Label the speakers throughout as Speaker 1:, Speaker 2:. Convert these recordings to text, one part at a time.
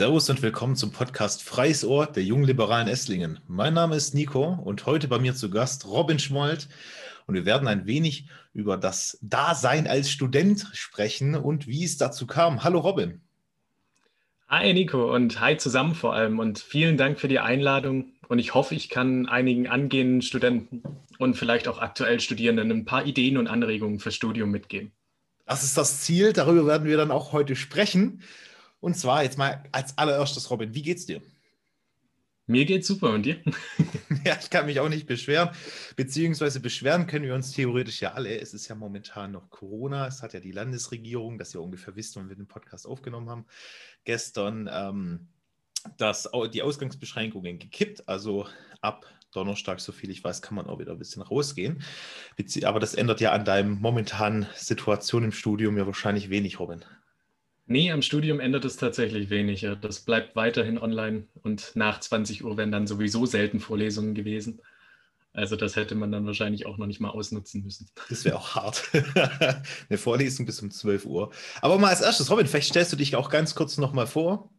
Speaker 1: Servus und willkommen zum Podcast Freies Ohr der jungen liberalen Esslingen. Mein Name ist Nico und heute bei mir zu Gast Robin Schmold und wir werden ein wenig über das Dasein als Student sprechen und wie es dazu kam. Hallo Robin.
Speaker 2: Hi Nico und hi zusammen vor allem und vielen Dank für die Einladung und ich hoffe, ich kann einigen angehenden Studenten und vielleicht auch aktuell Studierenden ein paar Ideen und Anregungen fürs Studium mitgeben.
Speaker 1: Das ist das Ziel, darüber werden wir dann auch heute sprechen. Und zwar jetzt mal als allererstes, Robin, wie geht's dir?
Speaker 2: Mir geht's super und dir?
Speaker 1: ja, ich kann mich auch nicht beschweren. Beziehungsweise beschweren können wir uns theoretisch ja alle. Es ist ja momentan noch Corona. Es hat ja die Landesregierung, dass ihr ungefähr wisst, wann wir den Podcast aufgenommen haben, gestern ähm, das, die Ausgangsbeschränkungen gekippt. Also ab Donnerstag, so viel ich weiß, kann man auch wieder ein bisschen rausgehen. Aber das ändert ja an deinem momentanen Situation im Studium ja wahrscheinlich wenig, Robin.
Speaker 2: Nee, am Studium ändert es tatsächlich wenig. Das bleibt weiterhin online und nach 20 Uhr werden dann sowieso selten Vorlesungen gewesen. Also das hätte man dann wahrscheinlich auch noch nicht mal ausnutzen müssen.
Speaker 1: Das wäre auch hart. Eine Vorlesung bis um 12 Uhr. Aber mal als erstes, Robin, vielleicht stellst du dich auch ganz kurz nochmal vor.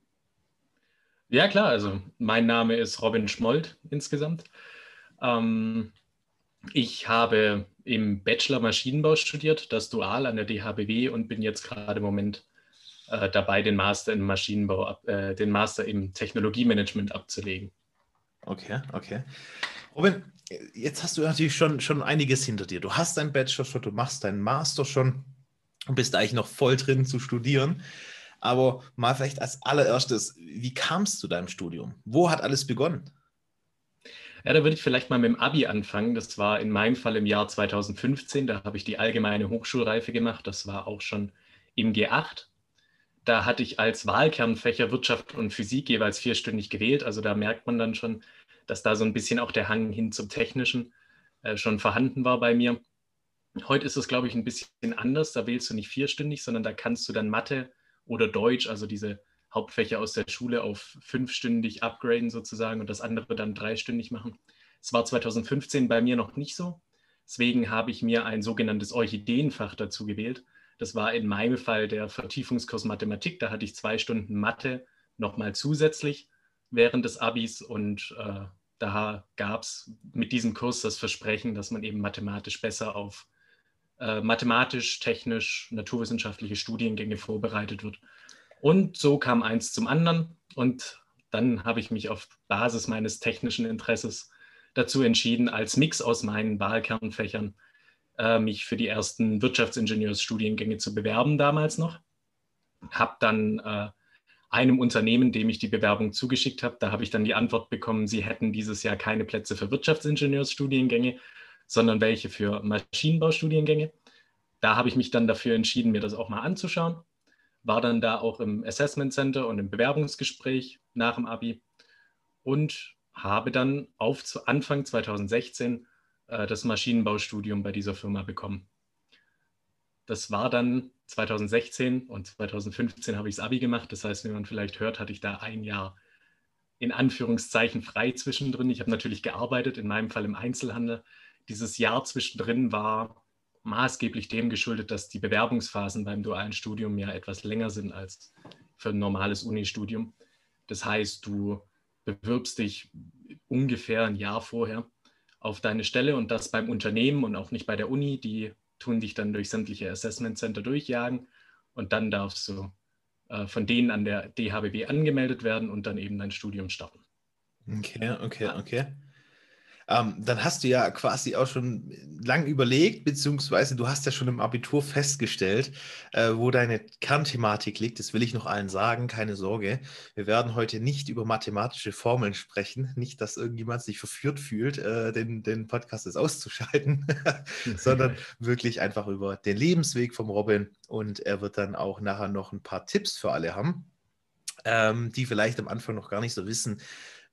Speaker 2: Ja, klar. Also mein Name ist Robin Schmold insgesamt. Ähm, ich habe im Bachelor Maschinenbau studiert, das Dual an der DHBW und bin jetzt gerade im Moment äh, dabei, den Master in Maschinenbau, äh, den Master im Technologiemanagement abzulegen.
Speaker 1: Okay, okay. Robin, jetzt hast du natürlich schon, schon einiges hinter dir. Du hast deinen Bachelor schon, du machst deinen Master schon und bist eigentlich noch voll drin zu studieren. Aber mal vielleicht als allererstes, wie kamst du zu deinem Studium? Wo hat alles begonnen?
Speaker 2: Ja, da würde ich vielleicht mal mit dem Abi anfangen. Das war in meinem Fall im Jahr 2015. Da habe ich die allgemeine Hochschulreife gemacht. Das war auch schon im G8 da hatte ich als Wahlkernfächer Wirtschaft und Physik jeweils vierstündig gewählt. Also da merkt man dann schon, dass da so ein bisschen auch der Hang hin zum Technischen äh, schon vorhanden war bei mir. Heute ist es, glaube ich, ein bisschen anders. Da wählst du nicht vierstündig, sondern da kannst du dann Mathe oder Deutsch, also diese Hauptfächer aus der Schule, auf fünfstündig upgraden sozusagen und das andere dann dreistündig machen. Es war 2015 bei mir noch nicht so. Deswegen habe ich mir ein sogenanntes Orchideenfach dazu gewählt. Das war in meinem Fall der Vertiefungskurs Mathematik. Da hatte ich zwei Stunden Mathe nochmal zusätzlich während des Abis und äh, da gab es mit diesem Kurs das Versprechen, dass man eben mathematisch besser auf äh, mathematisch, technisch, naturwissenschaftliche Studiengänge vorbereitet wird. Und so kam eins zum anderen und dann habe ich mich auf Basis meines technischen Interesses dazu entschieden, als Mix aus meinen Wahlkernfächern äh, mich für die ersten Wirtschaftsingenieursstudiengänge zu bewerben damals noch. Habe dann äh, einem Unternehmen, dem ich die Bewerbung zugeschickt habe, da habe ich dann die Antwort bekommen, sie hätten dieses Jahr keine Plätze für Wirtschaftsingenieursstudiengänge, sondern welche für Maschinenbaustudiengänge. Da habe ich mich dann dafür entschieden, mir das auch mal anzuschauen. War dann da auch im Assessment Center und im Bewerbungsgespräch nach dem Abi und habe dann auf Anfang 2016 äh, das Maschinenbaustudium bei dieser Firma bekommen. Das war dann 2016 und 2015 habe ich das Abi gemacht. Das heißt, wie man vielleicht hört, hatte ich da ein Jahr in Anführungszeichen frei zwischendrin. Ich habe natürlich gearbeitet, in meinem Fall im Einzelhandel. Dieses Jahr zwischendrin war maßgeblich dem geschuldet, dass die Bewerbungsphasen beim dualen Studium ja etwas länger sind als für ein normales Unistudium. Das heißt, du bewirbst dich ungefähr ein Jahr vorher auf deine Stelle und das beim Unternehmen und auch nicht bei der Uni. Die tun dich dann durch sämtliche Assessment Center durchjagen und dann darfst du äh, von denen an der DHBW angemeldet werden und dann eben dein Studium starten.
Speaker 1: Okay, okay, okay. Ähm, dann hast du ja quasi auch schon lang überlegt, beziehungsweise du hast ja schon im Abitur festgestellt, äh, wo deine Kernthematik liegt. Das will ich noch allen sagen, keine Sorge. Wir werden heute nicht über mathematische Formeln sprechen. Nicht, dass irgendjemand sich verführt fühlt, äh, den, den Podcast jetzt auszuschalten, sondern wirklich einfach über den Lebensweg vom Robin. Und er wird dann auch nachher noch ein paar Tipps für alle haben, ähm, die vielleicht am Anfang noch gar nicht so wissen,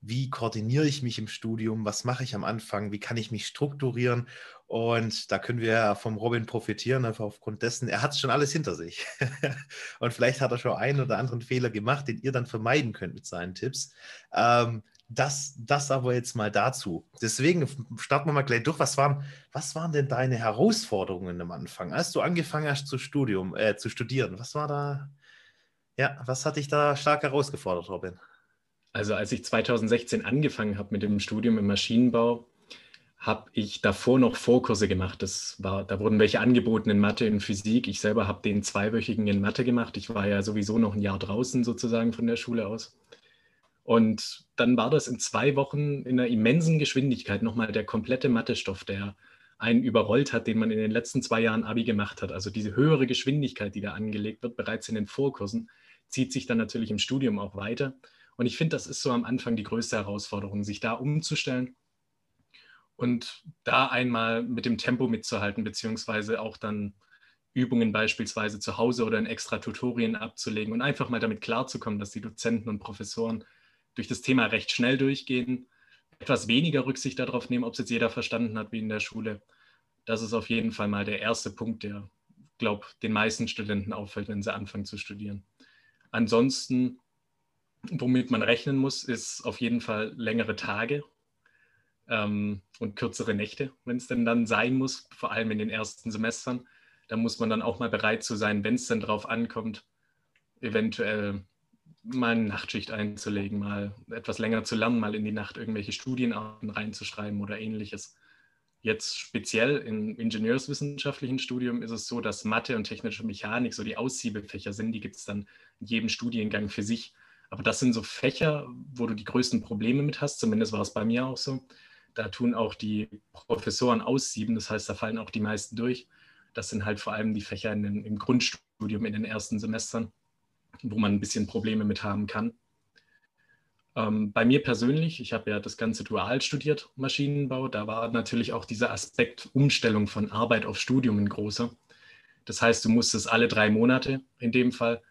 Speaker 1: wie koordiniere ich mich im Studium, was mache ich am Anfang, wie kann ich mich strukturieren. Und da können wir vom Robin profitieren, einfach aufgrund dessen, er hat schon alles hinter sich. und vielleicht hat er schon einen oder anderen Fehler gemacht, den ihr dann vermeiden könnt mit seinen Tipps. Ähm, das, das aber jetzt mal dazu. Deswegen starten wir mal gleich durch. Was waren, was waren denn deine Herausforderungen am Anfang, als du angefangen hast zu, Studium, äh, zu studieren? Was war da? Ja, was hat dich da stark herausgefordert, Robin?
Speaker 2: Also als ich 2016 angefangen habe mit dem Studium im Maschinenbau, habe ich davor noch Vorkurse gemacht. Das war, da wurden welche angeboten in Mathe und Physik. Ich selber habe den zweiwöchigen in Mathe gemacht. Ich war ja sowieso noch ein Jahr draußen sozusagen von der Schule aus. Und dann war das in zwei Wochen in einer immensen Geschwindigkeit nochmal der komplette Mathestoff, der einen überrollt hat, den man in den letzten zwei Jahren Abi gemacht hat. Also diese höhere Geschwindigkeit, die da angelegt wird, bereits in den Vorkursen, zieht sich dann natürlich im Studium auch weiter. Und ich finde, das ist so am Anfang die größte Herausforderung, sich da umzustellen und da einmal mit dem Tempo mitzuhalten, beziehungsweise auch dann Übungen beispielsweise zu Hause oder in extra Tutorien abzulegen und einfach mal damit klarzukommen, dass die Dozenten und Professoren durch das Thema recht schnell durchgehen, etwas weniger Rücksicht darauf nehmen, ob es jetzt jeder verstanden hat wie in der Schule. Das ist auf jeden Fall mal der erste Punkt, der, glaube den meisten Studenten auffällt, wenn sie anfangen zu studieren. Ansonsten, womit man rechnen muss, ist auf jeden Fall längere Tage ähm, und kürzere Nächte, wenn es denn dann sein muss, vor allem in den ersten Semestern. Da muss man dann auch mal bereit zu sein, wenn es dann drauf ankommt, eventuell mal eine Nachtschicht einzulegen, mal etwas länger zu lernen, mal in die Nacht irgendwelche Studienarten reinzuschreiben oder ähnliches. Jetzt speziell im ingenieurswissenschaftlichen Studium ist es so, dass Mathe und technische Mechanik so die Aussiebefächer sind. Die gibt es dann in jedem Studiengang für sich. Aber das sind so Fächer, wo du die größten Probleme mit hast. Zumindest war es bei mir auch so. Da tun auch die Professoren aussieben, das heißt, da fallen auch die meisten durch. Das sind halt vor allem die Fächer den, im Grundstudium in den ersten Semestern, wo man ein bisschen Probleme mit haben kann. Ähm, bei mir persönlich, ich habe ja das ganze dual studiert, Maschinenbau, da war natürlich auch dieser Aspekt Umstellung von Arbeit auf Studium ein großer. Das heißt, du musstest alle drei Monate in dem Fall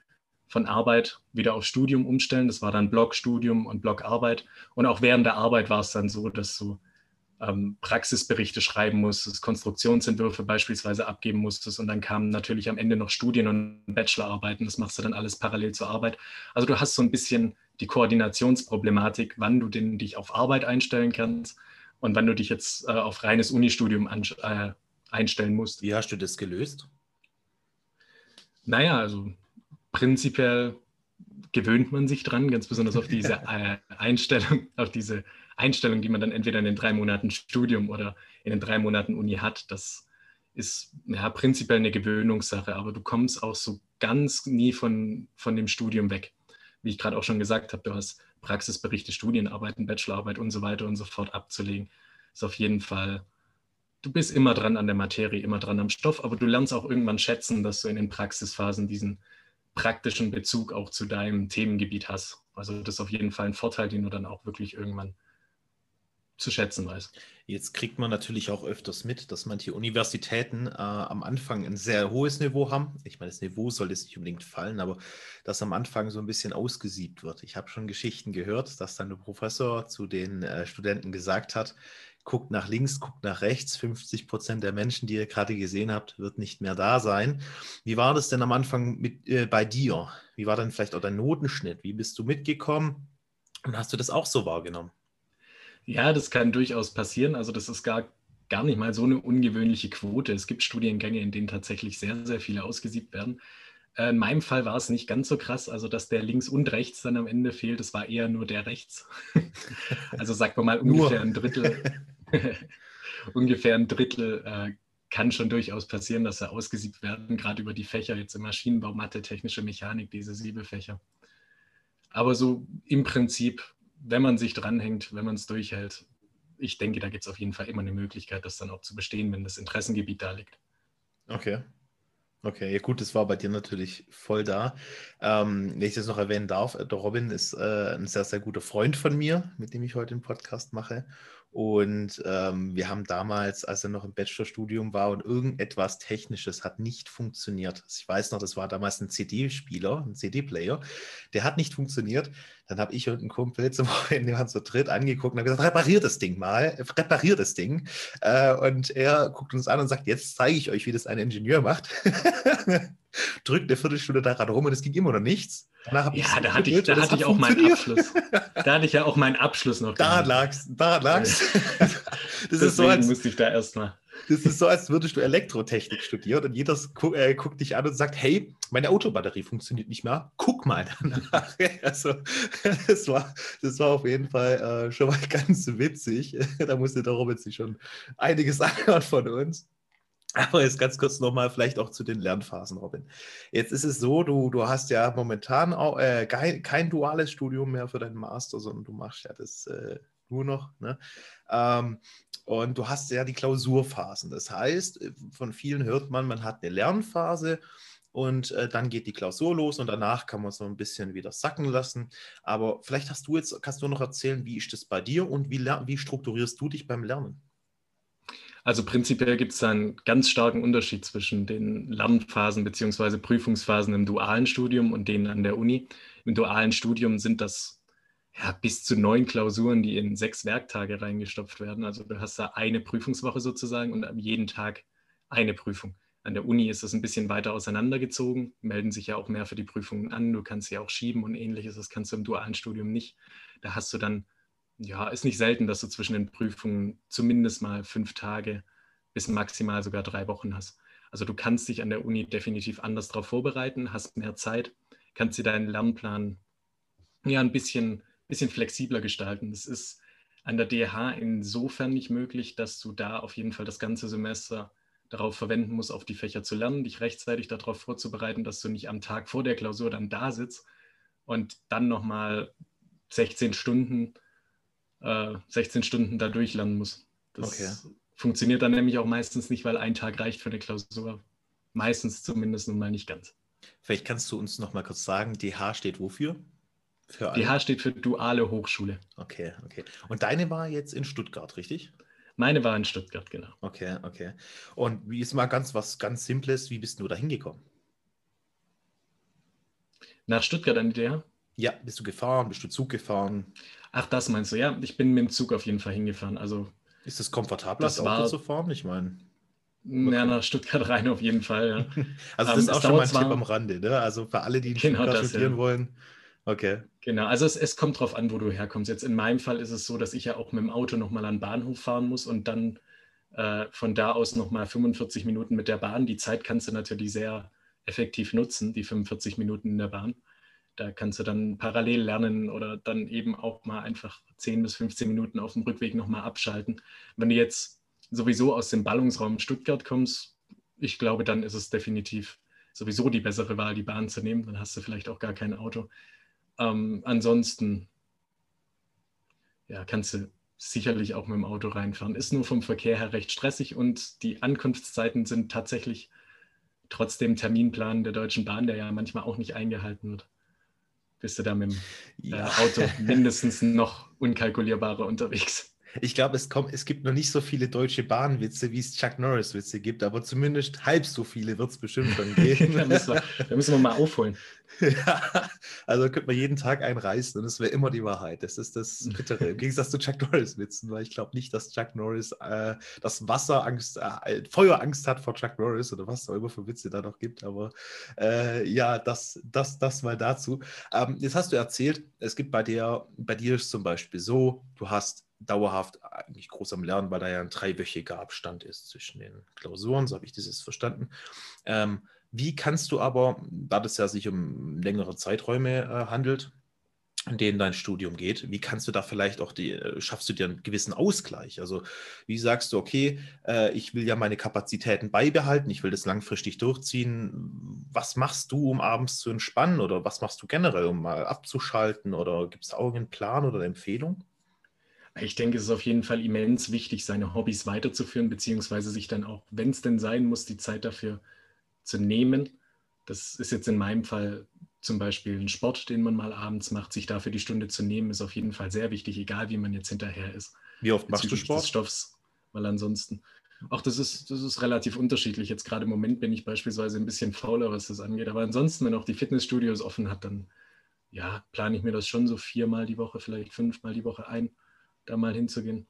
Speaker 2: von Arbeit wieder auf Studium umstellen. Das war dann Blogstudium und Blogarbeit. Und auch während der Arbeit war es dann so, dass du ähm, Praxisberichte schreiben musstest, Konstruktionsentwürfe beispielsweise abgeben musstest und dann kamen natürlich am Ende noch Studien- und Bachelorarbeiten. Das machst du dann alles parallel zur Arbeit. Also du hast so ein bisschen die Koordinationsproblematik, wann du den, dich auf Arbeit einstellen kannst und wann du dich jetzt äh, auf reines Unistudium äh, einstellen musst.
Speaker 1: Wie hast du das gelöst?
Speaker 2: Naja, also prinzipiell gewöhnt man sich dran, ganz besonders auf diese äh, Einstellung, auf diese Einstellung, die man dann entweder in den drei Monaten Studium oder in den drei Monaten Uni hat. Das ist ja prinzipiell eine Gewöhnungssache, aber du kommst auch so ganz nie von, von dem Studium weg. Wie ich gerade auch schon gesagt habe, du hast Praxisberichte, Studienarbeiten, Bachelorarbeit und so weiter und so fort abzulegen. Ist auf jeden Fall, du bist immer dran an der Materie, immer dran am Stoff, aber du lernst auch irgendwann schätzen, dass du in den Praxisphasen diesen praktischen Bezug auch zu deinem Themengebiet hast. Also das ist auf jeden Fall ein Vorteil, den du dann auch wirklich irgendwann zu schätzen weiß.
Speaker 1: Jetzt kriegt man natürlich auch öfters mit, dass manche Universitäten äh, am Anfang ein sehr hohes Niveau haben. Ich meine, das Niveau soll jetzt nicht unbedingt fallen, aber dass am Anfang so ein bisschen ausgesiebt wird. Ich habe schon Geschichten gehört, dass dann der Professor zu den äh, Studenten gesagt hat, guckt nach links, guckt nach rechts. 50 Prozent der Menschen, die ihr gerade gesehen habt, wird nicht mehr da sein. Wie war das denn am Anfang mit, äh, bei dir? Wie war dann vielleicht auch dein Notenschnitt? Wie bist du mitgekommen? Und hast du das auch so wahrgenommen?
Speaker 2: Ja, das kann durchaus passieren. Also das ist gar, gar nicht mal so eine ungewöhnliche Quote. Es gibt Studiengänge, in denen tatsächlich sehr, sehr viele ausgesiebt werden. Äh, in meinem Fall war es nicht ganz so krass, also dass der links und rechts dann am Ende fehlt, das war eher nur der rechts. also sagt man mal ungefähr ein Drittel. ungefähr ein Drittel äh, kann schon durchaus passieren, dass sie ausgesiebt werden, gerade über die Fächer jetzt im Maschinenbau, Mathe, technische Mechanik, diese Siebefächer. Aber so im Prinzip wenn man sich dranhängt, wenn man es durchhält, ich denke, da gibt es auf jeden Fall immer eine Möglichkeit, das dann auch zu bestehen, wenn das Interessengebiet da liegt.
Speaker 1: Okay. Okay, ja gut, das war bei dir natürlich voll da. Ähm, wenn ich das noch erwähnen darf, der Robin ist äh, ein sehr, sehr guter Freund von mir, mit dem ich heute den Podcast mache. Und ähm, wir haben damals, als er noch im Bachelorstudium war und irgendetwas Technisches hat nicht funktioniert. Also ich weiß noch, das war damals ein CD-Spieler, ein CD-Player, der hat nicht funktioniert. Dann habe ich und ein Kumpel zum Ende waren so dritt angeguckt und haben gesagt, repariert das Ding mal, repariert das Ding. Äh, und er guckt uns an und sagt, jetzt zeige ich euch, wie das ein Ingenieur macht. Drückt eine Viertelstunde daran rum und es ging immer noch nichts.
Speaker 2: ja, da hatte ich, da hatte ich auch meinen Abschluss. Da hatte ich ja auch meinen Abschluss noch.
Speaker 1: Da lag's, da lag's.
Speaker 2: das Deswegen ist so als, musste ich da erstmal.
Speaker 1: Das ist so, als würdest du Elektrotechnik studieren und jeder gu äh, guckt dich an und sagt, hey, meine Autobatterie funktioniert nicht mehr. Guck mal danach. also, das war, das war auf jeden Fall äh, schon mal ganz witzig. da musste der Robin sich schon einiges anhören von uns. Aber jetzt ganz kurz nochmal vielleicht auch zu den Lernphasen, Robin. Jetzt ist es so, du, du hast ja momentan auch, äh, kein, kein, duales Studium mehr für deinen Master, sondern du machst ja das äh, nur noch. Ne? Ähm, und du hast ja die Klausurphasen. Das heißt, äh, von vielen hört man, man hat eine Lernphase und äh, dann geht die Klausur los und danach kann man so ein bisschen wieder sacken lassen. Aber vielleicht hast du jetzt, kannst du noch erzählen, wie ist das bei dir und wie, wie strukturierst du dich beim Lernen?
Speaker 2: Also prinzipiell gibt es einen ganz starken Unterschied zwischen den Lernphasen bzw. Prüfungsphasen im dualen Studium und denen an der Uni. Im dualen Studium sind das ja, bis zu neun Klausuren, die in sechs Werktage reingestopft werden. Also du hast da eine Prüfungswoche sozusagen und jeden Tag eine Prüfung. An der Uni ist das ein bisschen weiter auseinandergezogen, melden sich ja auch mehr für die Prüfungen an, du kannst sie auch schieben und ähnliches. Das kannst du im dualen Studium nicht. Da hast du dann ja, ist nicht selten, dass du zwischen den Prüfungen zumindest mal fünf Tage bis maximal sogar drei Wochen hast. Also du kannst dich an der Uni definitiv anders darauf vorbereiten, hast mehr Zeit, kannst dir deinen Lernplan ja ein bisschen, bisschen flexibler gestalten. Das ist an der DH insofern nicht möglich, dass du da auf jeden Fall das ganze Semester darauf verwenden musst, auf die Fächer zu lernen, dich rechtzeitig darauf vorzubereiten, dass du nicht am Tag vor der Klausur dann da sitzt und dann nochmal 16 Stunden äh, 16 Stunden da durchlernen muss. Das okay. funktioniert dann nämlich auch meistens nicht, weil ein Tag reicht für eine Klausur. Meistens zumindest nun mal nicht ganz.
Speaker 1: Vielleicht kannst du uns noch mal kurz sagen, DH steht wofür?
Speaker 2: Für DH steht für Duale Hochschule.
Speaker 1: Okay, okay. Und deine war jetzt in Stuttgart, richtig?
Speaker 2: Meine war in Stuttgart, genau.
Speaker 1: Okay, okay. Und wie ist mal ganz was ganz Simples, wie bist du da hingekommen?
Speaker 2: Nach Stuttgart an die DH?
Speaker 1: Ja, bist du gefahren? Bist du Zug gefahren?
Speaker 2: Ach, das meinst du, ja. Ich bin mit dem Zug auf jeden Fall hingefahren. Also,
Speaker 1: ist es komfortabler, das Auto zu fahren? Ich meine.
Speaker 2: Ja, nach Stuttgart rein auf jeden Fall, ja.
Speaker 1: also das um, ist ähm, auch schon mal ein Tipp am Rande, ne? Also für alle, die in genau Stuttgart das, studieren ja. wollen. Okay.
Speaker 2: Genau, also es, es kommt drauf an, wo du herkommst. Jetzt in meinem Fall ist es so, dass ich ja auch mit dem Auto nochmal an den Bahnhof fahren muss und dann äh, von da aus nochmal 45 Minuten mit der Bahn. Die Zeit kannst du natürlich sehr effektiv nutzen, die 45 Minuten in der Bahn. Da kannst du dann parallel lernen oder dann eben auch mal einfach 10 bis 15 Minuten auf dem Rückweg nochmal abschalten. Wenn du jetzt sowieso aus dem Ballungsraum Stuttgart kommst, ich glaube, dann ist es definitiv sowieso die bessere Wahl, die Bahn zu nehmen. Dann hast du vielleicht auch gar kein Auto. Ähm, ansonsten ja, kannst du sicherlich auch mit dem Auto reinfahren. Ist nur vom Verkehr her recht stressig und die Ankunftszeiten sind tatsächlich trotz dem Terminplan der Deutschen Bahn, der ja manchmal auch nicht eingehalten wird bist du da mit dem ja. äh, Auto mindestens noch unkalkulierbarer unterwegs.
Speaker 1: Ich glaube, es, es gibt noch nicht so viele deutsche Bahnwitze, wie es Chuck Norris-Witze gibt, aber zumindest halb so viele wird es bestimmt schon geben.
Speaker 2: da, müssen wir, da, müssen wir, mal aufholen.
Speaker 1: ja, also könnte man jeden Tag einreißen und es wäre immer die Wahrheit. Das ist das Bittere. Im Gegensatz zu Chuck Norris-Witzen, weil ich glaube nicht, dass Chuck Norris äh, das Wasser Angst, äh, Feuerangst hat vor Chuck Norris oder was auch immer für Witze da noch gibt. Aber äh, ja, das, das, das mal dazu. Ähm, jetzt hast du erzählt, es gibt bei dir, bei dir ist zum Beispiel so, du hast dauerhaft eigentlich groß am Lernen, weil da ja ein dreiwöchiger Abstand ist zwischen den Klausuren, so habe ich dieses verstanden. Ähm, wie kannst du aber, da das ja sich um längere Zeiträume äh, handelt, in denen dein Studium geht, wie kannst du da vielleicht auch die, äh, schaffst du dir einen gewissen Ausgleich? Also wie sagst du, okay, äh, ich will ja meine Kapazitäten beibehalten, ich will das langfristig durchziehen. Was machst du, um abends zu entspannen oder was machst du generell, um mal abzuschalten oder gibt es da irgendeinen Plan oder eine Empfehlung?
Speaker 2: Ich denke, es ist auf jeden Fall immens wichtig, seine Hobbys weiterzuführen, beziehungsweise sich dann auch, wenn es denn sein muss, die Zeit dafür zu nehmen. Das ist jetzt in meinem Fall zum Beispiel ein Sport, den man mal abends macht, sich dafür die Stunde zu nehmen, ist auf jeden Fall sehr wichtig, egal wie man jetzt hinterher ist.
Speaker 1: Wie oft machst du Sport? Des
Speaker 2: Stoffs, weil ansonsten, auch das ist, das ist relativ unterschiedlich. Jetzt gerade im Moment bin ich beispielsweise ein bisschen fauler, was das angeht, aber ansonsten, wenn auch die Fitnessstudios offen hat, dann ja, plane ich mir das schon so viermal die Woche, vielleicht fünfmal die Woche ein da mal hinzugehen.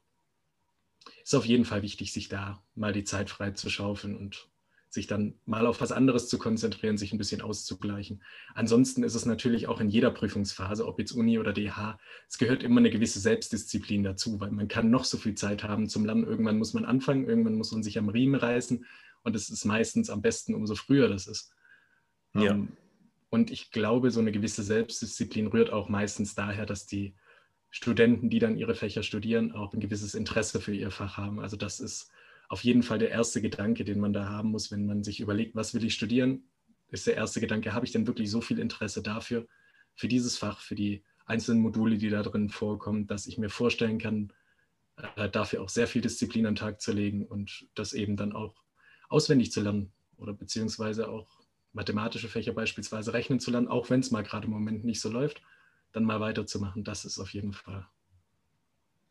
Speaker 2: Ist auf jeden Fall wichtig, sich da mal die Zeit frei zu schaufeln und sich dann mal auf was anderes zu konzentrieren, sich ein bisschen auszugleichen. Ansonsten ist es natürlich auch in jeder Prüfungsphase, ob jetzt Uni oder DH, es gehört immer eine gewisse Selbstdisziplin dazu, weil man kann noch so viel Zeit haben zum Lernen. Irgendwann muss man anfangen, irgendwann muss man sich am Riemen reißen und es ist meistens am besten, umso früher das ist. Ja. Um, ähm, und ich glaube, so eine gewisse Selbstdisziplin rührt auch meistens daher, dass die Studenten, die dann ihre Fächer studieren, auch ein gewisses Interesse für ihr Fach haben. Also das ist auf jeden Fall der erste Gedanke, den man da haben muss, wenn man sich überlegt, was will ich studieren, ist der erste Gedanke, habe ich denn wirklich so viel Interesse dafür, für dieses Fach, für die einzelnen Module, die da drin vorkommen, dass ich mir vorstellen kann, äh, dafür auch sehr viel Disziplin an den Tag zu legen und das eben dann auch auswendig zu lernen oder beziehungsweise auch mathematische Fächer beispielsweise rechnen zu lernen, auch wenn es mal gerade im Moment nicht so läuft, dann mal weiterzumachen. Das ist auf jeden Fall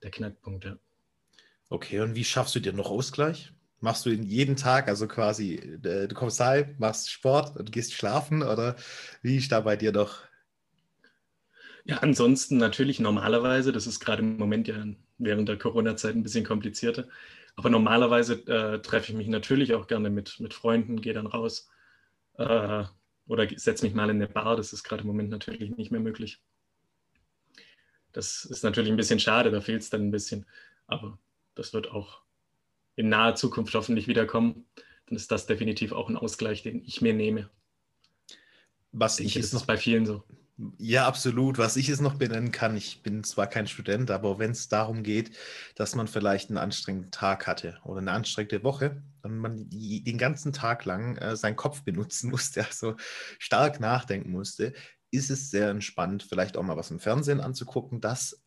Speaker 2: der Knackpunkt, ja.
Speaker 1: Okay, und wie schaffst du dir noch Ausgleich? Machst du ihn jeden Tag, also quasi, äh, du kommst heim, machst Sport und gehst schlafen oder wie ist da bei dir noch?
Speaker 2: Ja, ansonsten natürlich normalerweise, das ist gerade im Moment ja während der Corona-Zeit ein bisschen komplizierter, aber normalerweise äh, treffe ich mich natürlich auch gerne mit, mit Freunden, gehe dann raus äh, oder setze mich mal in eine Bar, das ist gerade im Moment natürlich nicht mehr möglich. Das ist natürlich ein bisschen schade, da fehlt es dann ein bisschen, aber das wird auch in naher Zukunft hoffentlich wiederkommen. Dann ist das definitiv auch ein Ausgleich, den ich mir nehme.
Speaker 1: Was ich, ich ist noch bei vielen so. Ja, absolut. Was ich jetzt noch benennen kann, ich bin zwar kein Student, aber wenn es darum geht, dass man vielleicht einen anstrengenden Tag hatte oder eine anstrengende Woche und man die, den ganzen Tag lang äh, seinen Kopf benutzen musste, also stark nachdenken musste, ist es sehr entspannt, vielleicht auch mal was im Fernsehen anzugucken, das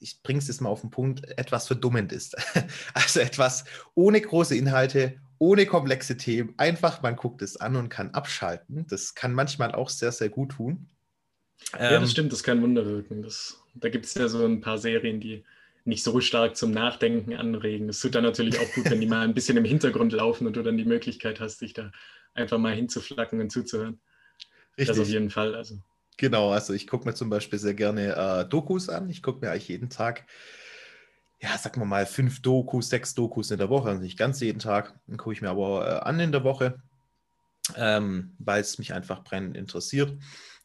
Speaker 1: ich bringe es jetzt mal auf den Punkt, etwas verdummend ist. Also etwas ohne große Inhalte, ohne komplexe Themen. Einfach, man guckt es an und kann abschalten. Das kann manchmal auch sehr, sehr gut tun.
Speaker 2: Ja, das ähm, stimmt, das kann Wunder wirken. Das, da gibt es ja so ein paar Serien, die nicht so stark zum Nachdenken anregen. Es tut dann natürlich auch gut, wenn die mal ein bisschen im Hintergrund laufen und du dann die Möglichkeit hast, dich da einfach mal hinzuflacken und zuzuhören. Richtig. Das auf jeden Fall. Also
Speaker 1: Genau, also ich gucke mir zum Beispiel sehr gerne äh, Dokus an. Ich gucke mir eigentlich jeden Tag, ja, sagen wir mal, fünf Dokus, sechs Dokus in der Woche, also nicht ganz jeden Tag. Dann gucke ich mir aber äh, an in der Woche, ähm, weil es mich einfach brennend interessiert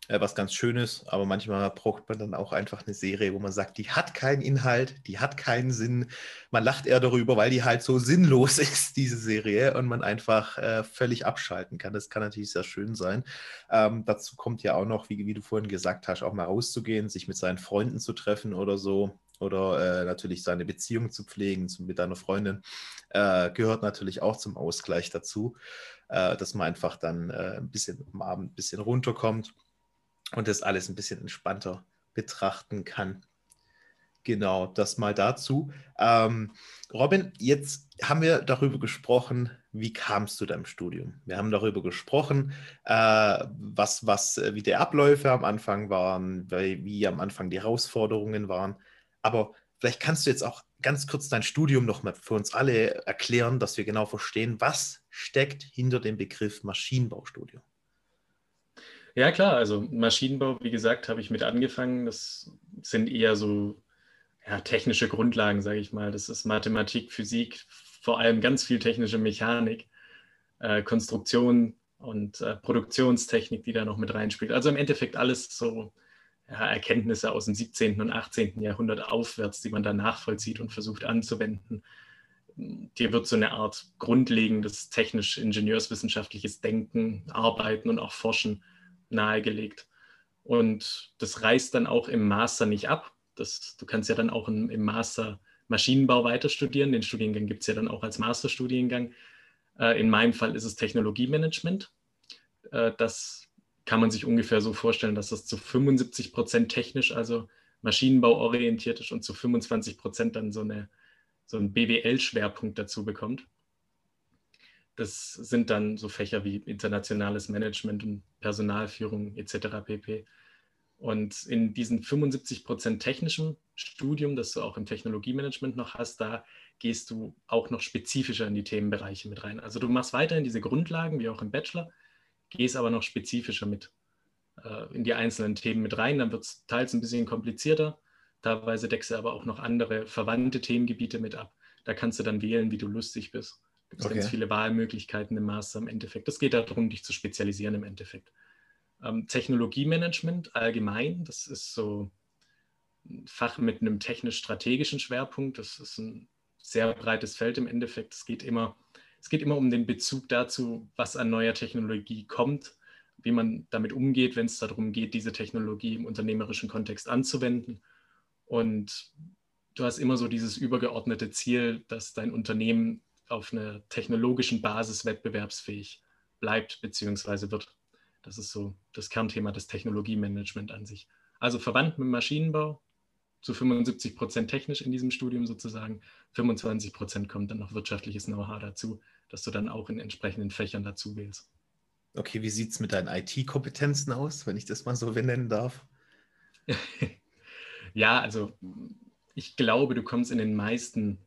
Speaker 1: äh, was ganz Schönes, aber manchmal braucht man dann auch einfach eine Serie, wo man sagt, die hat keinen Inhalt, die hat keinen Sinn. Man lacht eher darüber, weil die halt so sinnlos ist, diese Serie, und man einfach äh, völlig abschalten kann. Das kann natürlich sehr schön sein. Ähm, dazu kommt ja auch noch, wie, wie, du vorhin gesagt hast, auch mal rauszugehen, sich mit seinen Freunden zu treffen oder so. Oder äh, natürlich seine Beziehung zu pflegen zu, mit deiner Freundin, äh, gehört natürlich auch zum Ausgleich dazu, äh, dass man einfach dann äh, ein bisschen am Abend ein bisschen runterkommt und das alles ein bisschen entspannter betrachten kann. Genau, das mal dazu. Ähm, Robin, jetzt haben wir darüber gesprochen, wie kamst du deinem Studium? Wir haben darüber gesprochen, äh, was, was, äh, wie die Abläufe am Anfang waren, wie, am Anfang die Herausforderungen waren. Aber vielleicht kannst du jetzt auch ganz kurz dein Studium noch mal für uns alle erklären, dass wir genau verstehen, was steckt hinter dem Begriff Maschinenbaustudium.
Speaker 2: Ja, klar, also Maschinenbau, wie gesagt, habe ich mit angefangen. Das sind eher so ja, technische Grundlagen, sage ich mal. Das ist Mathematik, Physik, vor allem ganz viel technische Mechanik, äh, Konstruktion und äh, Produktionstechnik, die da noch mit reinspielt. Also im Endeffekt alles so ja, Erkenntnisse aus dem 17. und 18. Jahrhundert aufwärts, die man da nachvollzieht und versucht anzuwenden. Dir wird so eine Art grundlegendes technisch-ingenieurswissenschaftliches Denken, Arbeiten und auch Forschen nahegelegt. Und das reißt dann auch im Master nicht ab. Das, du kannst ja dann auch im, im Master Maschinenbau weiter studieren. Den Studiengang gibt es ja dann auch als Masterstudiengang. Äh, in meinem Fall ist es Technologiemanagement. Äh, das kann man sich ungefähr so vorstellen, dass das zu 75 Prozent technisch, also Maschinenbau orientiert ist und zu 25 Prozent dann so, eine, so einen BWL-Schwerpunkt dazu bekommt. Das sind dann so Fächer wie internationales Management und Personalführung etc. pp. Und in diesen 75 Prozent technischem Studium, das du auch im Technologiemanagement noch hast, da gehst du auch noch spezifischer in die Themenbereiche mit rein. Also du machst weiterhin diese Grundlagen, wie auch im Bachelor, gehst aber noch spezifischer mit äh, in die einzelnen Themen mit rein. Dann wird es teils ein bisschen komplizierter. Teilweise deckst du aber auch noch andere verwandte Themengebiete mit ab. Da kannst du dann wählen, wie du lustig bist gibt es okay. ganz viele Wahlmöglichkeiten im Master im Endeffekt. Es geht darum, dich zu spezialisieren im Endeffekt. Ähm, Technologiemanagement allgemein, das ist so ein Fach mit einem technisch-strategischen Schwerpunkt. Das ist ein sehr breites Feld im Endeffekt. Es geht immer, es geht immer um den Bezug dazu, was an neuer Technologie kommt, wie man damit umgeht, wenn es darum geht, diese Technologie im unternehmerischen Kontext anzuwenden. Und du hast immer so dieses übergeordnete Ziel, dass dein Unternehmen auf einer technologischen Basis wettbewerbsfähig bleibt bzw. wird. Das ist so das Kernthema des Technologiemanagement an sich. Also verwandt mit Maschinenbau, zu 75 Prozent technisch in diesem Studium sozusagen. 25 Prozent kommt dann noch wirtschaftliches Know-how dazu, dass du dann auch in entsprechenden Fächern dazu wählst.
Speaker 1: Okay, wie sieht es mit deinen IT-Kompetenzen aus, wenn ich das mal so nennen darf?
Speaker 2: ja, also ich glaube, du kommst in den meisten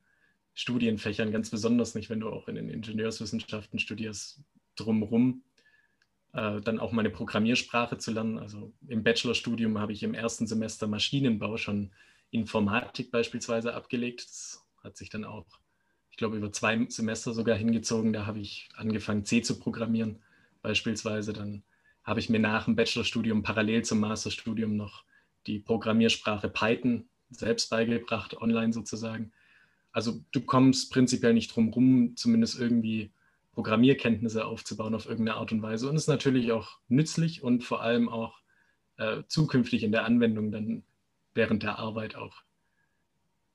Speaker 2: Studienfächern, ganz besonders nicht, wenn du auch in den Ingenieurswissenschaften studierst, drumherum, äh, dann auch mal eine Programmiersprache zu lernen. Also im Bachelorstudium habe ich im ersten Semester Maschinenbau schon Informatik beispielsweise abgelegt. Das hat sich dann auch, ich glaube, über zwei Semester sogar hingezogen. Da habe ich angefangen, C zu programmieren beispielsweise. Dann habe ich mir nach dem Bachelorstudium parallel zum Masterstudium noch die Programmiersprache Python selbst beigebracht, online sozusagen. Also du kommst prinzipiell nicht drum rum, zumindest irgendwie Programmierkenntnisse aufzubauen auf irgendeine Art und Weise. Und ist natürlich auch nützlich und vor allem auch äh, zukünftig in der Anwendung dann während der Arbeit auch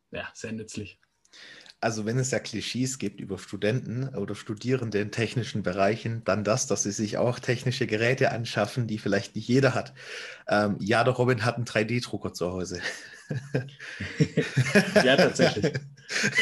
Speaker 2: ja, sehr nützlich.
Speaker 1: Also wenn es ja Klischees gibt über Studenten oder Studierende in technischen Bereichen, dann das, dass sie sich auch technische Geräte anschaffen, die vielleicht nicht jeder hat. Ähm, ja, der Robin hat einen 3D-Drucker zu Hause.
Speaker 2: ja, tatsächlich.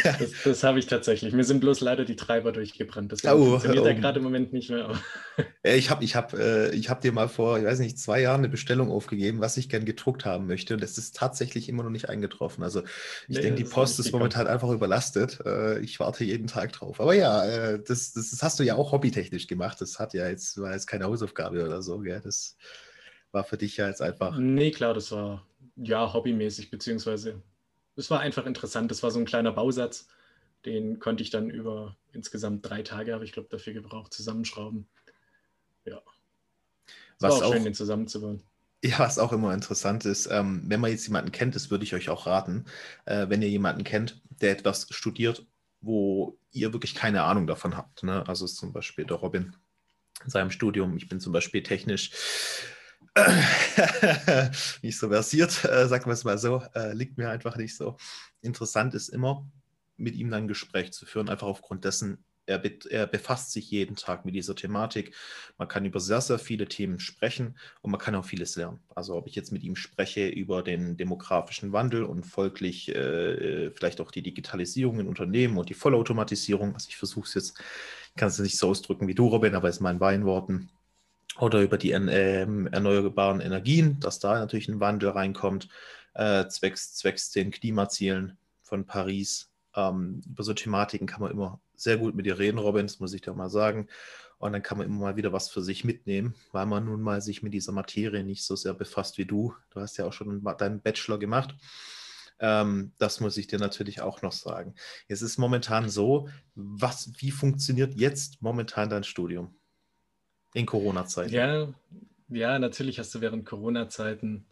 Speaker 2: Das, das habe ich tatsächlich. Mir sind bloß leider die Treiber durchgebrannt. Das oh, funktioniert oh. ja gerade im Moment nicht mehr.
Speaker 1: ich habe ich hab, äh, hab dir mal vor, ich weiß nicht, zwei Jahren eine Bestellung aufgegeben, was ich gern gedruckt haben möchte. Und das ist tatsächlich immer noch nicht eingetroffen. Also ich nee, denke, die Post ist, ist momentan einfach überlastet. Äh, ich warte jeden Tag drauf. Aber ja, äh, das, das, das, hast du ja auch hobbytechnisch gemacht. Das hat ja jetzt, war jetzt keine Hausaufgabe oder so. Gell? Das war für dich ja jetzt einfach.
Speaker 2: Nee, klar, das war ja hobbymäßig, beziehungsweise es war einfach interessant. Das war so ein kleiner Bausatz, den konnte ich dann über insgesamt drei Tage, habe ich glaube, dafür gebraucht, zusammenschrauben. Ja.
Speaker 1: Es was war auch, auch schön, den zusammenzubauen. Ja, was auch immer interessant ist, ähm, wenn man jetzt jemanden kennt, das würde ich euch auch raten, äh, wenn ihr jemanden kennt, der etwas studiert, wo ihr wirklich keine Ahnung davon habt. Ne? Also zum Beispiel der Robin in seinem Studium. Ich bin zum Beispiel technisch nicht so versiert, äh, sagen wir es mal so, äh, liegt mir einfach nicht so. Interessant ist immer, mit ihm dann ein Gespräch zu führen, einfach aufgrund dessen, er, er, befasst sich jeden Tag mit dieser Thematik. Man kann über sehr, sehr viele Themen sprechen und man kann auch vieles lernen. Also ob ich jetzt mit ihm spreche über den demografischen Wandel und folglich äh, vielleicht auch die Digitalisierung in Unternehmen und die Vollautomatisierung. Also ich versuche es jetzt, ich kann es nicht so ausdrücken wie du, Robin, aber es ist mein Beinworten oder über die äh, erneuerbaren Energien, dass da natürlich ein Wandel reinkommt, äh, zwecks, zwecks den Klimazielen von Paris. Ähm, über so Thematiken kann man immer sehr gut mit dir reden, Robin, das muss ich dir mal sagen. Und dann kann man immer mal wieder was für sich mitnehmen, weil man nun mal sich mit dieser Materie nicht so sehr befasst wie du. Du hast ja auch schon deinen Bachelor gemacht. Ähm, das muss ich dir natürlich auch noch sagen. Es ist momentan so, was, wie funktioniert jetzt momentan dein Studium? In Corona-Zeiten.
Speaker 2: Ja, ja, natürlich hast du während Corona-Zeiten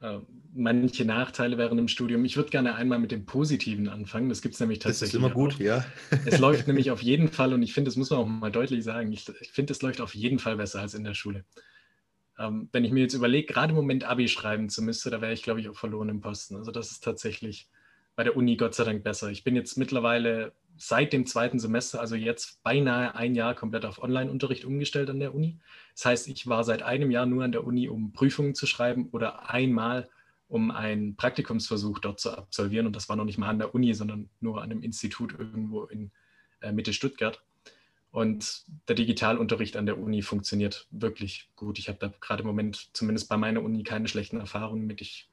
Speaker 2: äh, manche Nachteile während dem Studium. Ich würde gerne einmal mit dem Positiven anfangen. Das gibt es nämlich tatsächlich.
Speaker 1: Das ist immer gut, auch. ja.
Speaker 2: es läuft nämlich auf jeden Fall, und ich finde, das muss man auch mal deutlich sagen, ich, ich finde, es läuft auf jeden Fall besser als in der Schule. Ähm, wenn ich mir jetzt überlege, gerade im Moment Abi schreiben zu müssen, da wäre ich, glaube ich, auch verloren im Posten. Also das ist tatsächlich bei der Uni Gott sei Dank besser. Ich bin jetzt mittlerweile seit dem zweiten Semester, also jetzt beinahe ein Jahr komplett auf Online-Unterricht umgestellt an der Uni. Das heißt, ich war seit einem Jahr nur an der Uni, um Prüfungen zu schreiben oder einmal, um einen Praktikumsversuch dort zu absolvieren. Und das war noch nicht mal an der Uni, sondern nur an einem Institut irgendwo in äh, Mitte Stuttgart. Und der Digitalunterricht an der Uni funktioniert wirklich gut. Ich habe da gerade im Moment zumindest bei meiner Uni keine schlechten Erfahrungen mit. Ich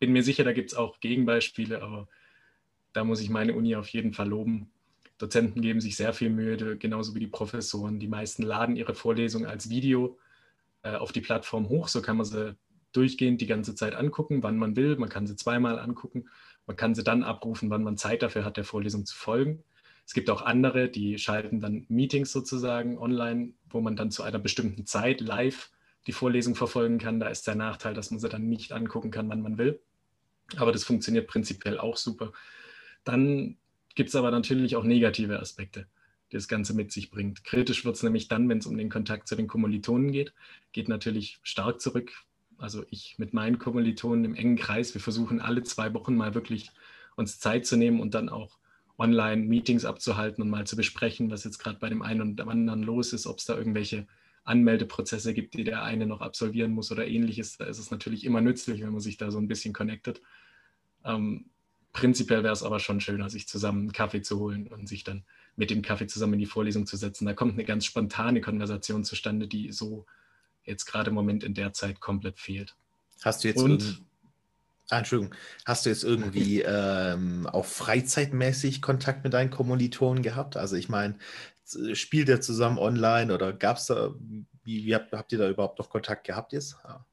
Speaker 2: bin mir sicher, da gibt es auch Gegenbeispiele, aber da muss ich meine Uni auf jeden Fall loben. Dozenten geben sich sehr viel Mühe, genauso wie die Professoren. Die meisten laden ihre Vorlesungen als Video äh, auf die Plattform hoch. So kann man sie durchgehend die ganze Zeit angucken, wann man will. Man kann sie zweimal angucken. Man kann sie dann abrufen, wann man Zeit dafür hat, der Vorlesung zu folgen. Es gibt auch andere, die schalten dann Meetings sozusagen online, wo man dann zu einer bestimmten Zeit live die Vorlesung verfolgen kann. Da ist der Nachteil, dass man sie dann nicht angucken kann, wann man will. Aber das funktioniert prinzipiell auch super. Dann gibt es aber natürlich auch negative Aspekte, die das Ganze mit sich bringt. Kritisch wird es nämlich dann, wenn es um den Kontakt zu den Kommilitonen geht. Geht natürlich stark zurück. Also ich mit meinen Kommilitonen im engen Kreis, wir versuchen alle zwei Wochen mal wirklich uns Zeit zu nehmen und dann auch online Meetings abzuhalten und mal zu besprechen, was jetzt gerade bei dem einen und dem anderen los ist, ob es da irgendwelche Anmeldeprozesse gibt, die der eine noch absolvieren muss oder ähnliches. Da ist es natürlich immer nützlich, wenn man sich da so ein bisschen connectet. Ähm, prinzipiell wäre es aber schon schöner, sich zusammen einen Kaffee zu holen und sich dann mit dem Kaffee zusammen in die Vorlesung zu setzen. Da kommt eine ganz spontane Konversation zustande, die so jetzt gerade im Moment in der Zeit komplett fehlt.
Speaker 1: Hast du jetzt und, Ah, Entschuldigung, hast du jetzt irgendwie ähm, auch freizeitmäßig Kontakt mit deinen Kommilitonen gehabt? Also ich meine, spielt ihr zusammen online oder gab es da, wie, wie habt, habt, ihr da überhaupt noch Kontakt gehabt jetzt?
Speaker 2: Ja.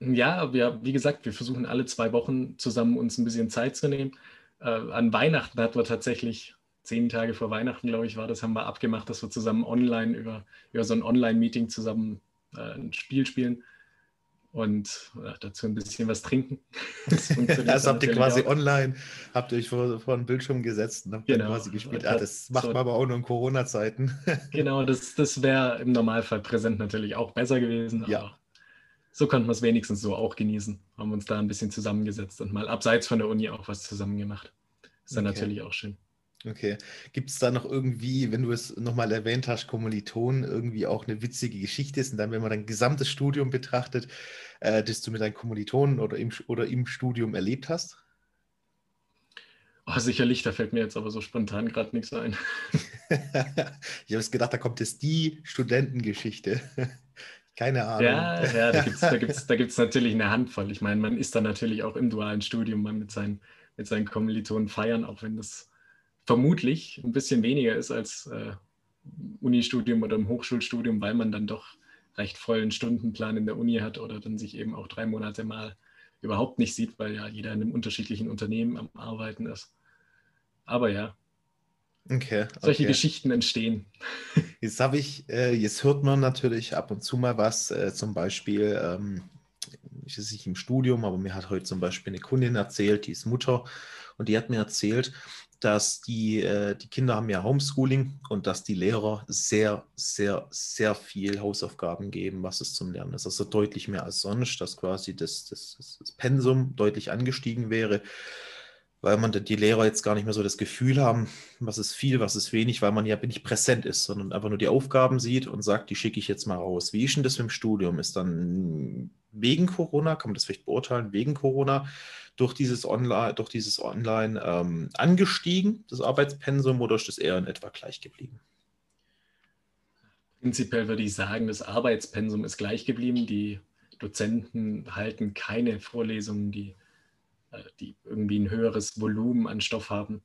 Speaker 2: Ja, wir, wie gesagt, wir versuchen alle zwei Wochen zusammen uns ein bisschen Zeit zu nehmen. Äh, an Weihnachten hatten wir tatsächlich, zehn Tage vor Weihnachten, glaube ich, war das, haben wir abgemacht, dass wir zusammen online über, über so ein Online-Meeting zusammen äh, ein Spiel spielen und ja, dazu ein bisschen was trinken.
Speaker 1: Das, das habt ihr quasi auch. online, habt ihr euch vor, vor einen Bildschirm gesetzt und habt genau. quasi gespielt. Ja, das macht so, man aber auch nur in Corona-Zeiten.
Speaker 2: genau, das, das wäre im Normalfall präsent natürlich auch besser gewesen. ja. So konnten wir es wenigstens so auch genießen. Haben uns da ein bisschen zusammengesetzt und mal abseits von der Uni auch was zusammen gemacht. Ist dann okay. natürlich auch schön.
Speaker 1: Okay. Gibt es da noch irgendwie, wenn du es nochmal erwähnt hast, Kommilitonen, irgendwie auch eine witzige Geschichte ist? Und dann, wenn man dein gesamtes Studium betrachtet, äh, das du mit deinen Kommilitonen oder im, oder im Studium erlebt hast?
Speaker 2: Oh, sicherlich, da fällt mir jetzt aber so spontan gerade nichts ein.
Speaker 1: ich habe es gedacht, da kommt jetzt die Studentengeschichte. Keine Ahnung.
Speaker 2: Ja, ja da gibt es da gibt's, da gibt's natürlich eine Handvoll. Ich meine, man ist dann natürlich auch im dualen Studium mal mit seinen, mit seinen Kommilitonen feiern, auch wenn das vermutlich ein bisschen weniger ist als äh, Unistudium oder im Hochschulstudium, weil man dann doch recht vollen Stundenplan in der Uni hat oder dann sich eben auch drei Monate mal überhaupt nicht sieht, weil ja jeder in einem unterschiedlichen Unternehmen am Arbeiten ist. Aber ja,
Speaker 1: okay,
Speaker 2: solche
Speaker 1: okay.
Speaker 2: Geschichten entstehen.
Speaker 1: Jetzt habe ich, äh, jetzt hört man natürlich ab und zu mal was, äh, zum Beispiel, ähm, ich ist nicht im Studium, aber mir hat heute zum Beispiel eine Kundin erzählt, die ist Mutter und die hat mir erzählt, dass die, äh, die Kinder haben ja Homeschooling und dass die Lehrer sehr, sehr, sehr viel Hausaufgaben geben, was es zum Lernen ist. Also deutlich mehr als sonst, dass quasi das, das, das Pensum deutlich angestiegen wäre, weil man die Lehrer jetzt gar nicht mehr so das Gefühl haben, was ist viel, was ist wenig, weil man ja nicht präsent ist, sondern einfach nur die Aufgaben sieht und sagt, die schicke ich jetzt mal raus. Wie ist denn das mit dem Studium? Ist dann wegen Corona, kann man das vielleicht beurteilen, wegen Corona durch dieses Online, durch dieses Online ähm, angestiegen, das Arbeitspensum, oder ist das eher in etwa gleich geblieben?
Speaker 2: Prinzipiell würde ich sagen, das Arbeitspensum ist gleich geblieben. Die Dozenten halten keine Vorlesungen, die, die irgendwie ein höheres Volumen an Stoff haben.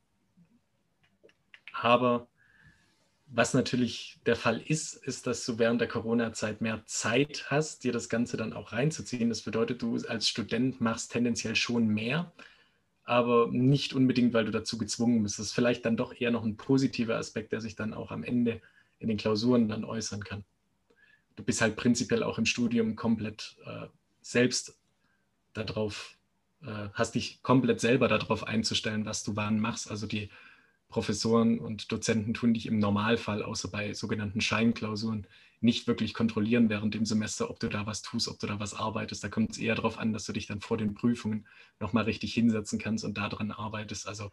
Speaker 2: Aber was natürlich der Fall ist, ist, dass du während der Corona-Zeit mehr Zeit hast, dir das Ganze dann auch reinzuziehen. Das bedeutet, du als Student machst tendenziell schon mehr, aber nicht unbedingt, weil du dazu gezwungen bist. Das ist vielleicht dann doch eher noch ein positiver Aspekt, der sich dann auch am Ende in den Klausuren dann äußern kann. Du bist halt prinzipiell auch im Studium komplett äh, selbst darauf, äh, hast dich komplett selber darauf einzustellen, was du wann machst. Also die Professoren und Dozenten tun dich im Normalfall, außer bei sogenannten Scheinklausuren, nicht wirklich kontrollieren während dem Semester, ob du da was tust, ob du da was arbeitest. Da kommt es eher darauf an, dass du dich dann vor den Prüfungen nochmal richtig hinsetzen kannst und daran arbeitest. Also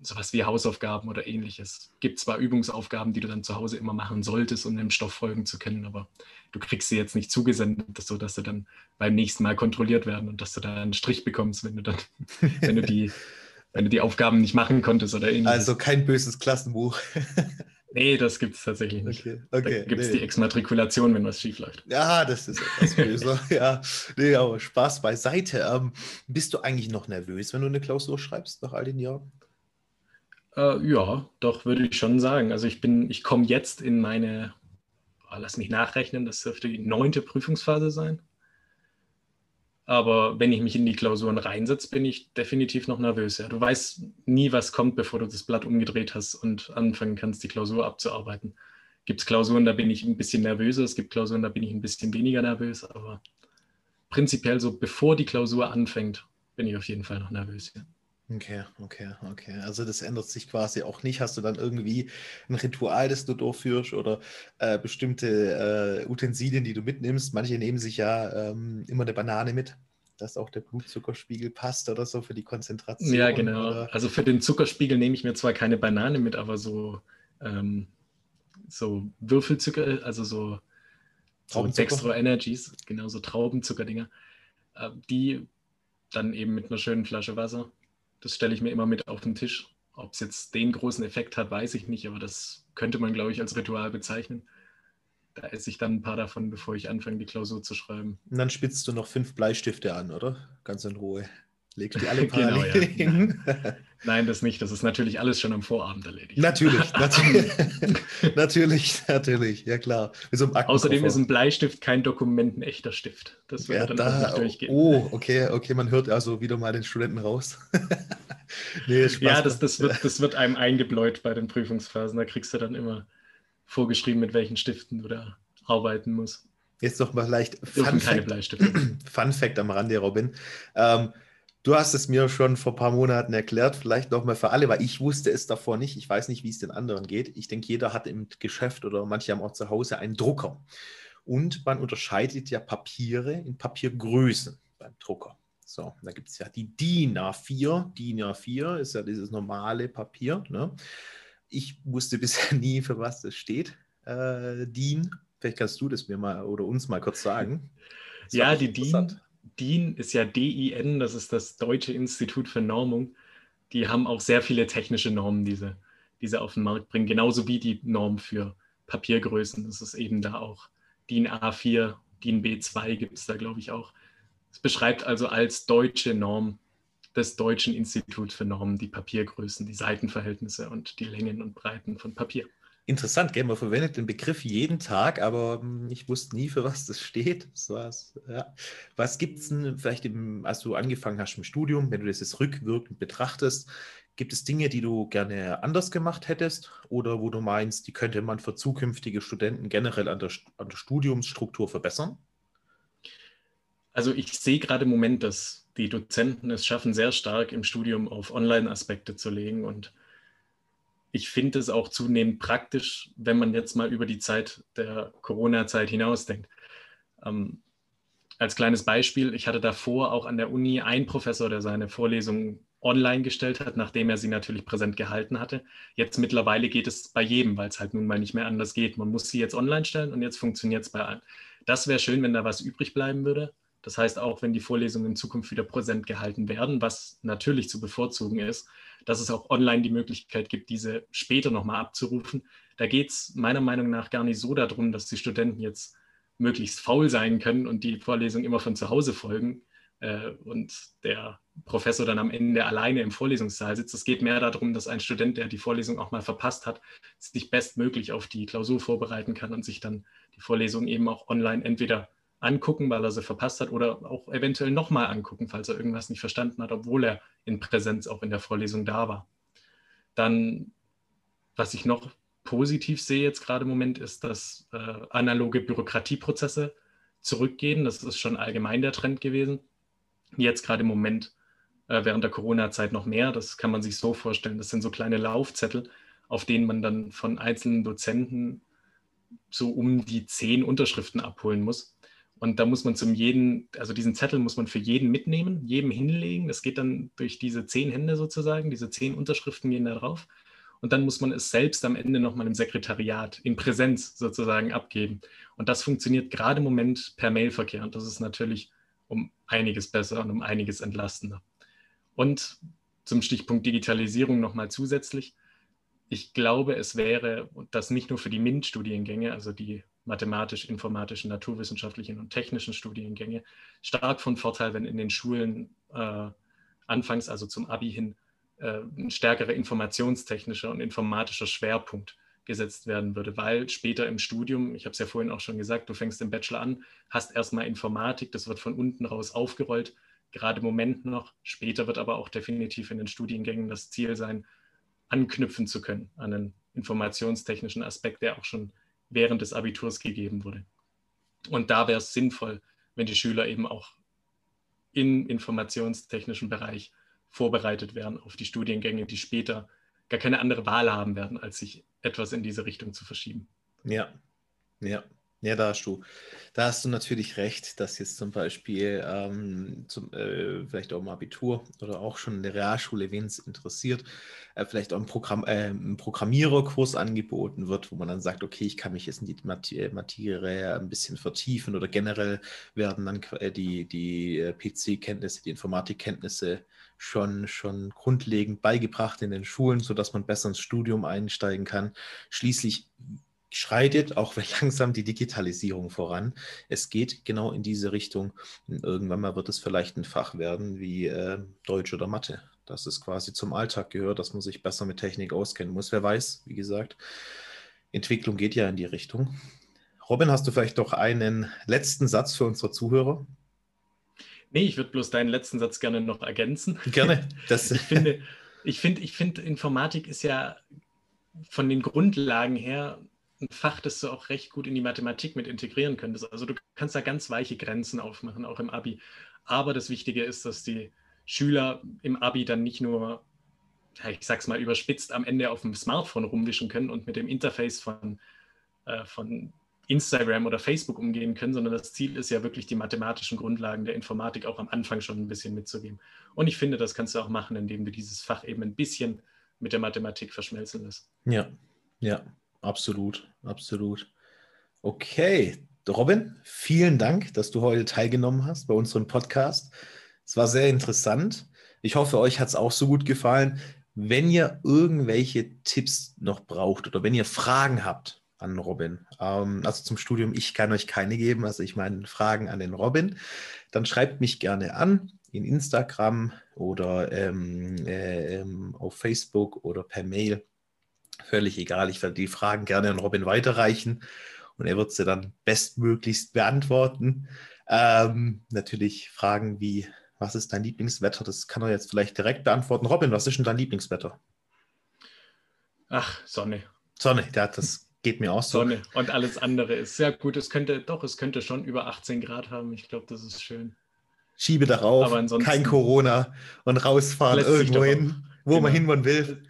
Speaker 2: sowas wie Hausaufgaben oder ähnliches. Es Gibt zwar Übungsaufgaben, die du dann zu Hause immer machen solltest, um dem Stoff folgen zu können, aber du kriegst sie jetzt nicht zugesendet, sodass sie dann beim nächsten Mal kontrolliert werden und dass du da einen Strich bekommst, wenn du dann, wenn du die wenn du die Aufgaben nicht machen konntest oder ähnliches.
Speaker 1: Also kein böses Klassenbuch.
Speaker 2: nee, das gibt es tatsächlich nicht. Okay, okay, da gibt es nee. die Exmatrikulation, wenn was schief läuft.
Speaker 1: Ja, das ist etwas böser. ja, nee, aber Spaß beiseite. Ähm, bist du eigentlich noch nervös, wenn du eine Klausur schreibst nach all den Jahren?
Speaker 2: Äh, ja, doch, würde ich schon sagen. Also ich bin, ich komme jetzt in meine, oh, lass mich nachrechnen, das dürfte die neunte Prüfungsphase sein. Aber wenn ich mich in die Klausuren reinsetze, bin ich definitiv noch nervös. Ja. Du weißt nie, was kommt, bevor du das Blatt umgedreht hast und anfangen kannst, die Klausur abzuarbeiten. Gibt es Klausuren, da bin ich ein bisschen nervöser, es gibt Klausuren, da bin ich ein bisschen weniger nervös, aber prinzipiell so, bevor die Klausur anfängt, bin ich auf jeden Fall noch nervös. Ja.
Speaker 1: Okay, okay, okay. Also das ändert sich quasi auch nicht. Hast du dann irgendwie ein Ritual, das du durchführst oder äh, bestimmte äh, Utensilien, die du mitnimmst? Manche nehmen sich ja ähm, immer eine Banane mit, dass auch der Blutzuckerspiegel passt oder so für die Konzentration.
Speaker 2: Ja, genau.
Speaker 1: Oder?
Speaker 2: Also für den Zuckerspiegel nehme ich mir zwar keine Banane mit, aber so, ähm, so Würfelzucker, also so, so Dextro Energies, genau so Traubenzuckerdinger, äh, die dann eben mit einer schönen Flasche Wasser das stelle ich mir immer mit auf den Tisch. Ob es jetzt den großen Effekt hat, weiß ich nicht, aber das könnte man, glaube ich, als Ritual bezeichnen. Da esse ich dann ein paar davon, bevor ich anfange, die Klausur zu schreiben.
Speaker 1: Und dann spitzt du noch fünf Bleistifte an, oder? Ganz in Ruhe. Legst die alle parallel genau, ja.
Speaker 2: Nein, das nicht. Das ist natürlich alles schon am Vorabend erledigt.
Speaker 1: Natürlich, natürlich, natürlich, natürlich, ja klar.
Speaker 2: Außerdem ist ein Bleistift kein Dokument ein echter Stift.
Speaker 1: Das wird ja, dann da, nicht durchgehen. Oh, okay, okay, man hört also wieder mal den Studenten raus.
Speaker 2: nee, ja, das, das, wird, das wird einem eingebläut bei den Prüfungsphasen. Da kriegst du dann immer vorgeschrieben, mit welchen Stiften du da arbeiten musst.
Speaker 1: Jetzt noch mal leicht Fun Fact, Fun Fact am Rande, Robin. Ähm, Du hast es mir schon vor ein paar Monaten erklärt, vielleicht nochmal für alle, weil ich wusste es davor nicht. Ich weiß nicht, wie es den anderen geht. Ich denke, jeder hat im Geschäft oder manche haben auch zu Hause einen Drucker. Und man unterscheidet ja Papiere in Papiergrößen beim Drucker. So, da gibt es ja die DIN A4. DIN A4 ist ja dieses normale Papier. Ne? Ich wusste bisher nie, für was das steht. Äh, DIN. Vielleicht kannst du das mir mal oder uns mal kurz sagen.
Speaker 2: ja, die DIN DIN ist ja DIN, das ist das Deutsche Institut für Normung. Die haben auch sehr viele technische Normen, diese, diese auf den Markt bringen, genauso wie die Norm für Papiergrößen. Das ist eben da auch DIN A4, DIN B2 gibt es da, glaube ich, auch. Es beschreibt also als deutsche Norm des Deutschen Instituts für Normen die Papiergrößen, die Seitenverhältnisse und die Längen und Breiten von Papier.
Speaker 1: Interessant, gell? man verwendet den Begriff jeden Tag, aber hm, ich wusste nie, für was das steht. War's, ja. Was gibt es denn vielleicht, im, als du angefangen hast im Studium, wenn du das jetzt rückwirkend betrachtest, gibt es Dinge, die du gerne anders gemacht hättest oder wo du meinst, die könnte man für zukünftige Studenten generell an der, an der Studiumsstruktur verbessern?
Speaker 2: Also ich sehe gerade im Moment, dass die Dozenten es schaffen, sehr stark im Studium auf Online-Aspekte zu legen und ich finde es auch zunehmend praktisch, wenn man jetzt mal über die Zeit der Corona-Zeit hinausdenkt. Ähm, als kleines Beispiel, ich hatte davor auch an der Uni einen Professor, der seine Vorlesungen online gestellt hat, nachdem er sie natürlich präsent gehalten hatte. Jetzt mittlerweile geht es bei jedem, weil es halt nun mal nicht mehr anders geht. Man muss sie jetzt online stellen und jetzt funktioniert es bei allen. Das wäre schön, wenn da was übrig bleiben würde. Das heißt, auch wenn die Vorlesungen in Zukunft wieder präsent gehalten werden, was natürlich zu bevorzugen ist, dass es auch online die Möglichkeit gibt, diese später nochmal abzurufen. Da geht es meiner Meinung nach gar nicht so darum, dass die Studenten jetzt möglichst faul sein können und die Vorlesung immer von zu Hause folgen äh, und der Professor dann am Ende alleine im Vorlesungssaal sitzt. Es geht mehr darum, dass ein Student, der die Vorlesung auch mal verpasst hat, sich bestmöglich auf die Klausur vorbereiten kann und sich dann die Vorlesung eben auch online entweder angucken, weil er sie verpasst hat, oder auch eventuell nochmal angucken, falls er irgendwas nicht verstanden hat, obwohl er in Präsenz auch in der Vorlesung da war. Dann, was ich noch positiv sehe jetzt gerade im Moment, ist, dass äh, analoge Bürokratieprozesse zurückgehen. Das ist schon allgemein der Trend gewesen. Jetzt gerade im Moment äh, während der Corona-Zeit noch mehr. Das kann man sich so vorstellen. Das sind so kleine Laufzettel, auf denen man dann von einzelnen Dozenten so um die zehn Unterschriften abholen muss. Und da muss man zum jeden, also diesen Zettel muss man für jeden mitnehmen, jedem hinlegen. Das geht dann durch diese zehn Hände sozusagen, diese zehn Unterschriften gehen da drauf. Und dann muss man es selbst am Ende nochmal im Sekretariat, in Präsenz sozusagen abgeben. Und das funktioniert gerade im Moment per Mailverkehr. Und das ist natürlich um einiges besser und um einiges entlastender. Und zum Stichpunkt Digitalisierung nochmal zusätzlich. Ich glaube, es wäre, das nicht nur für die MINT-Studiengänge, also die mathematisch-informatischen, naturwissenschaftlichen und technischen Studiengänge stark von Vorteil, wenn in den Schulen äh, anfangs, also zum Abi hin, äh, ein stärkerer informationstechnischer und informatischer Schwerpunkt gesetzt werden würde, weil später im Studium, ich habe es ja vorhin auch schon gesagt, du fängst im Bachelor an, hast erstmal Informatik, das wird von unten raus aufgerollt, gerade im Moment noch, später wird aber auch definitiv in den Studiengängen das Ziel sein, anknüpfen zu können an einen informationstechnischen Aspekt, der auch schon während des Abiturs gegeben wurde. Und da wäre es sinnvoll, wenn die Schüler eben auch im informationstechnischen Bereich vorbereitet werden auf die Studiengänge, die später gar keine andere Wahl haben werden, als sich etwas in diese Richtung zu verschieben.
Speaker 1: Ja, ja. Ja, da hast du, da hast du natürlich recht, dass jetzt zum Beispiel ähm, zum, äh, vielleicht auch im Abitur oder auch schon in der Realschule, wen es interessiert, äh, vielleicht auch ein, Programm, äh, ein Programmiererkurs angeboten wird, wo man dann sagt, okay, ich kann mich jetzt in die äh, Materie ein bisschen vertiefen oder generell werden dann äh, die, die äh, PC-Kenntnisse, die Informatikkenntnisse schon, schon grundlegend beigebracht in den Schulen, sodass man besser ins Studium einsteigen kann. Schließlich schreitet auch langsam die Digitalisierung voran. Es geht genau in diese Richtung. Und irgendwann mal wird es vielleicht ein Fach werden wie äh, Deutsch oder Mathe. Dass es quasi zum Alltag gehört, dass man sich besser mit Technik auskennen muss. Wer weiß, wie gesagt. Entwicklung geht ja in die Richtung. Robin, hast du vielleicht noch einen letzten Satz für unsere Zuhörer?
Speaker 2: Nee, ich würde bloß deinen letzten Satz gerne noch ergänzen.
Speaker 1: Gerne.
Speaker 2: Das ich finde, ich finde, ich finde, Informatik ist ja von den Grundlagen her ein Fach, das du auch recht gut in die Mathematik mit integrieren könntest. Also du kannst da ganz weiche Grenzen aufmachen, auch im Abi. Aber das Wichtige ist, dass die Schüler im Abi dann nicht nur, ich sag's mal überspitzt, am Ende auf dem Smartphone rumwischen können und mit dem Interface von, äh, von Instagram oder Facebook umgehen können, sondern das Ziel ist ja wirklich, die mathematischen Grundlagen der Informatik auch am Anfang schon ein bisschen mitzugeben. Und ich finde, das kannst du auch machen, indem du dieses Fach eben ein bisschen mit der Mathematik verschmelzen lässt.
Speaker 1: Ja, ja, absolut, absolut. Okay, Robin, vielen Dank, dass du heute teilgenommen hast bei unserem Podcast. Es war sehr interessant. Ich hoffe, euch hat es auch so gut gefallen. Wenn ihr irgendwelche Tipps noch braucht oder wenn ihr Fragen habt, an Robin. Ähm, also zum Studium, ich kann euch keine geben. Also ich meine Fragen an den Robin. Dann schreibt mich gerne an in Instagram oder ähm, äh, ähm, auf Facebook oder per Mail. Völlig egal. Ich werde die Fragen gerne an Robin weiterreichen und er wird sie dann bestmöglichst beantworten. Ähm, natürlich Fragen wie, was ist dein Lieblingswetter? Das kann er jetzt vielleicht direkt beantworten. Robin, was ist denn dein Lieblingswetter?
Speaker 2: Ach, Sonne.
Speaker 1: Sonne, ja, das Geht mir auch so.
Speaker 2: Sonne und alles andere ist sehr gut. Es könnte, doch, es könnte schon über 18 Grad haben. Ich glaube, das ist schön.
Speaker 1: Schiebe darauf, kein Corona und rausfahren irgendwo hin, wo genau. man hin will.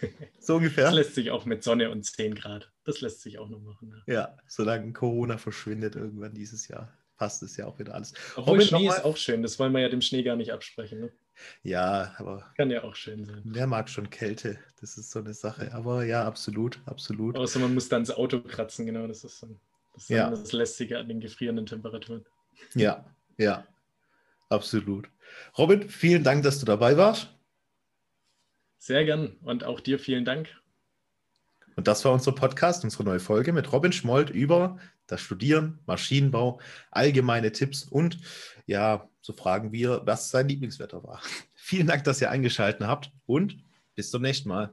Speaker 2: So ungefähr. Das lässt sich auch mit Sonne und 10 Grad. Das lässt sich auch noch machen.
Speaker 1: Ja, ja solange Corona verschwindet irgendwann dieses Jahr, passt es ja auch wieder alles.
Speaker 2: Obwohl Robin, Schnee ist auch schön. Das wollen wir ja dem Schnee gar nicht absprechen. Ne?
Speaker 1: Ja, aber.
Speaker 2: Kann ja auch schön sein.
Speaker 1: Wer mag schon Kälte? Das ist so eine Sache. Aber ja, absolut, absolut.
Speaker 2: Außer man muss dann das Auto kratzen, genau. Das ist dann das, ist dann ja. das Lästige an den gefrierenden Temperaturen.
Speaker 1: Ja, ja, absolut. Robin, vielen Dank, dass du dabei warst.
Speaker 2: Sehr gern und auch dir vielen Dank.
Speaker 1: Und das war unser Podcast, unsere neue Folge mit Robin Schmold über das Studieren, Maschinenbau, allgemeine Tipps und ja, so fragen wir, was sein Lieblingswetter war. Vielen Dank, dass ihr eingeschaltet habt und bis zum nächsten Mal.